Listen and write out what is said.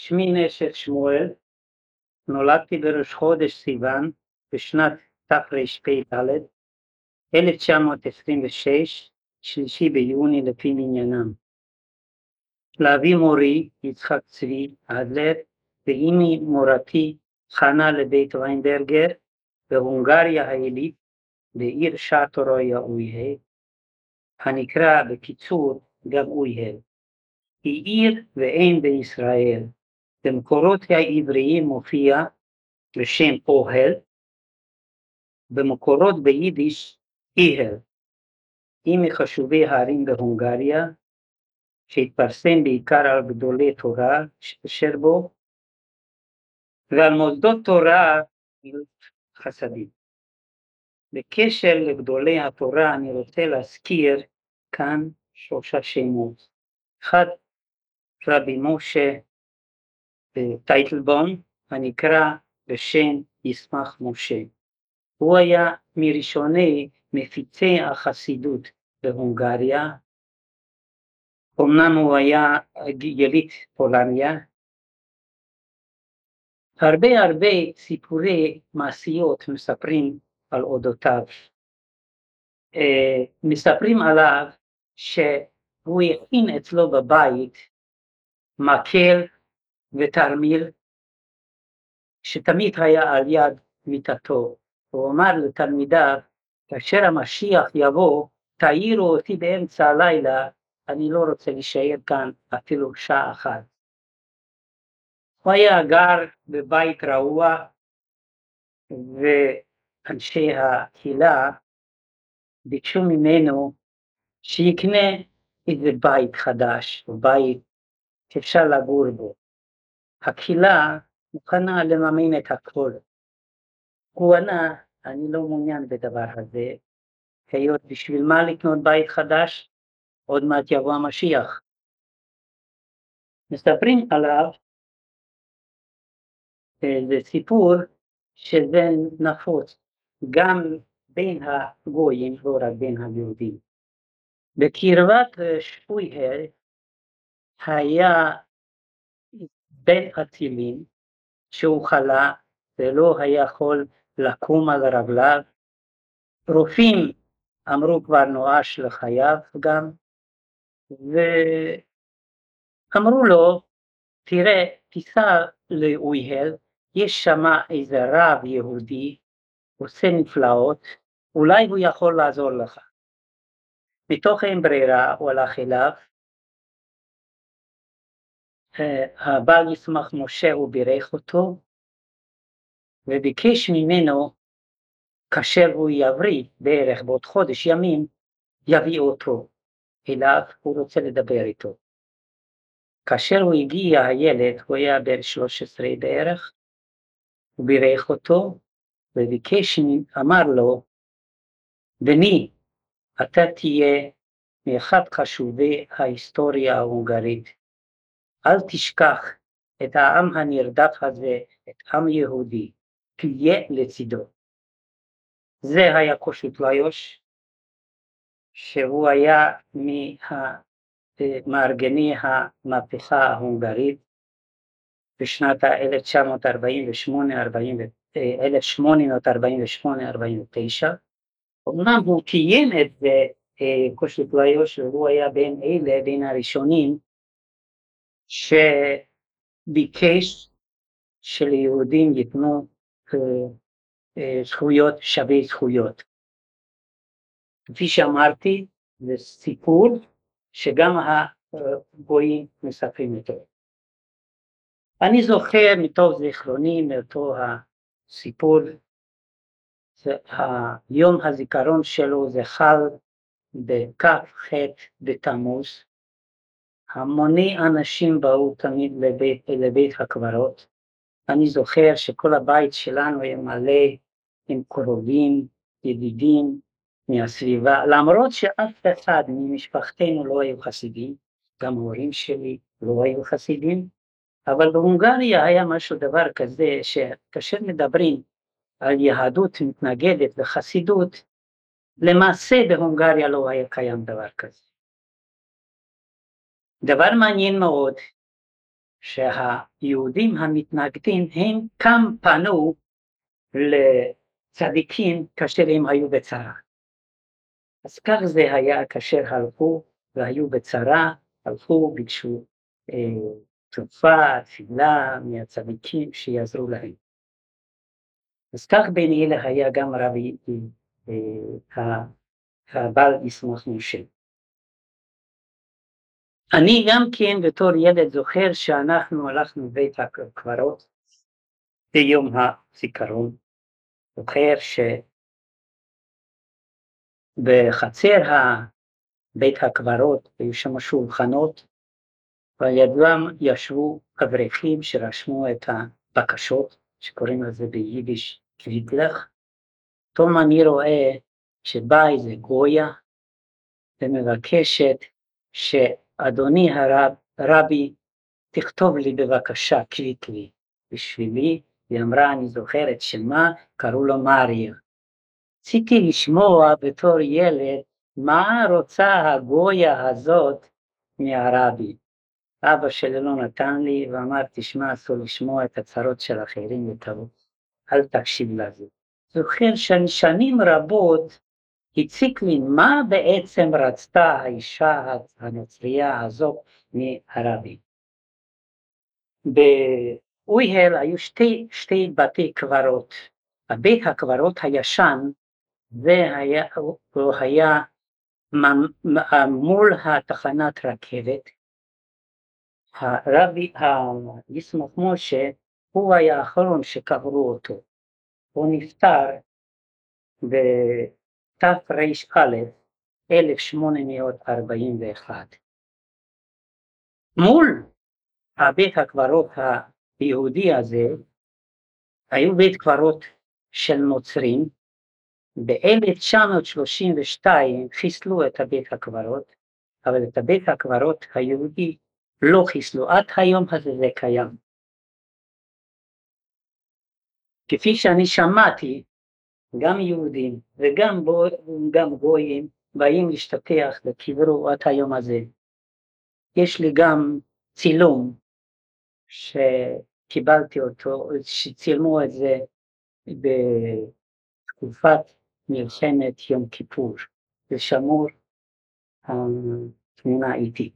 שמי נשר שמואל, נולדתי בראש חודש סיוון בשנת תרפ"ד, 1926, שלישי ביוני לפי מניינם. לאבי מורי, יצחק צבי אדלר, ואימי מורתי, חנה לבית ויינברגר, בהונגריה העילית, בעיר שעטורויה אויהל, הנקרא בקיצור גם אויהל. היא עיר ואם בישראל. במקורות העבריים מופיע בשם אוהל, במקורות ביידיש איהל. היא מחשובי הערים בהונגריה, שהתפרסם בעיקר על גדולי תורה אשר בו, ועל מוסדות תורה חסדים. בקשר לגדולי התורה אני רוצה להזכיר כאן שלושה שמות. אחד, רבי משה טייטלבום, הנקרא בשם ישמח משה. הוא היה מראשוני מפיצי החסידות בהונגריה, אמנם הוא היה יליד פולניה, הרבה הרבה סיפורי מעשיות מספרים על אודותיו. אה, מספרים עליו שהוא הכין אצלו בבית מקל ותרמיל שתמיד היה על יד מיטתו. הוא אמר לתלמידיו, כאשר המשיח יבוא, תעירו אותי באמצע הלילה, אני לא רוצה להישאר כאן אפילו שעה אחת. הוא היה גר בבית רעוע, ואנשי הקהילה ביקשו ממנו שיקנה איזה בית חדש, בית שאפשר לגור בו. הקהילה מוכנה לממן את הכל. הוא ענה, אני לא מעוניין בדבר הזה, היות בשביל מה לקנות בית חדש? עוד מעט יבוא המשיח. מספרים עליו, אה, זה סיפור שזה נפוץ גם בין הגויים, לא רק בין היהודים. בקרבת שפויהר היה בן אצילים שהוא חלה ולא היה יכול לקום על רגליו. רופאים אמרו כבר נואש לחייו גם, ואמרו לו, תראה, תיסע לאויהל, יש שם איזה רב יהודי, עושה נפלאות, אולי הוא יכול לעזור לך. מתוך אין ברירה הוא הלך אליו, הבעל ישמח משה הוא בירך אותו וביקש ממנו כאשר הוא יבריא בערך בעוד חודש ימים יביא אותו אליו, הוא רוצה לדבר איתו. כאשר הוא הגיע הילד, הוא היה בן 13 בערך, הוא בירך אותו וביקש, אמר לו, בני, אתה תהיה מאחד חשובי ההיסטוריה ההונגרית, אל תשכח את העם הנרדף הזה, את עם יהודי, תהיה לצידו. זה היה קושוטליוש, שהוא היה ממארגני המהפכה ההונגרית בשנת 1848-49. אמנם הוא קיים את זה, אה, קושוטליוש, והוא היה בין אלה, בין הראשונים, שביקש שליהודים ייתנו אה, אה, זכויות שווי זכויות. כפי שאמרתי, זה סיפור שגם הגויים מספרים אותו. אני זוכר מתוך זיכרוני, מאותו הסיפור, יום הזיכרון שלו זה חל בכ"ח בתמוז, המוני אנשים באו תמיד לבית, לבית הקברות. אני זוכר שכל הבית שלנו היה מלא עם קרובים, ידידים מהסביבה, למרות שאף אחד ממשפחתנו לא היו חסידים, גם ההורים שלי לא היו חסידים, אבל בהונגריה היה משהו דבר כזה שכאשר מדברים על יהדות מתנגדת לחסידות, למעשה בהונגריה לא היה קיים דבר כזה. דבר מעניין מאוד, שהיהודים המתנגדים הם גם פנו לצדיקים כאשר הם היו בצרה. אז כך זה היה כאשר הלכו והיו בצרה, הלכו, ביקשו אה, תרופה, תפילה מהצדיקים שיעזרו להם. אז כך בן אלה היה גם רבי אה, הבעל ישמח משה. אני גם כן בתור ילד זוכר שאנחנו הלכנו בית הקברות ביום הזיכרון, זוכר שבחצר בית הקברות היו שם שולחנות ועל ידם ישבו אברכים שרשמו את הבקשות שקוראים לזה ביידיש קווידלך. פתאום אני רואה שבאה איזה גויה ומבקשת שאדוני הרב, רבי, תכתוב לי בבקשה קוויטלי בשבילי, היא אמרה, אני זוכרת שמה, קראו לו מריה. רציתי לשמוע בתור ילד מה רוצה הגויה הזאת מהרבי. אבא שלי לא נתן לי ואמר, תשמע, אסור לשמוע את הצרות של אחרים ותבוא, אל תקשיב לזה. זוכר שנים רבות הציק לי מה בעצם רצתה האישה הנוצרייה הזאת מהרבי. באויהל היו שתי, שתי בתי קברות. הבית הקברות הישן זה היה, הוא היה מול התחנת רכבת. הרבי, ישמח משה, הוא היה האחרון שקברו אותו. הוא נפטר בתר"א 1841. מול הבית הקברות היהודי הזה היו בית קברות של נוצרים, ב-1932 חיסלו את הבית הקברות, אבל את הבית הקברות היהודי לא חיסלו, עד היום הזה זה קיים. כפי שאני שמעתי, גם יהודים וגם בו, גויים באים להשתטח בקברו עד היום הזה. יש לי גם צילום שקיבלתי אותו, שצילמו את זה בתקופת מלחמת יום כיפור, ושמור התמונה איתי.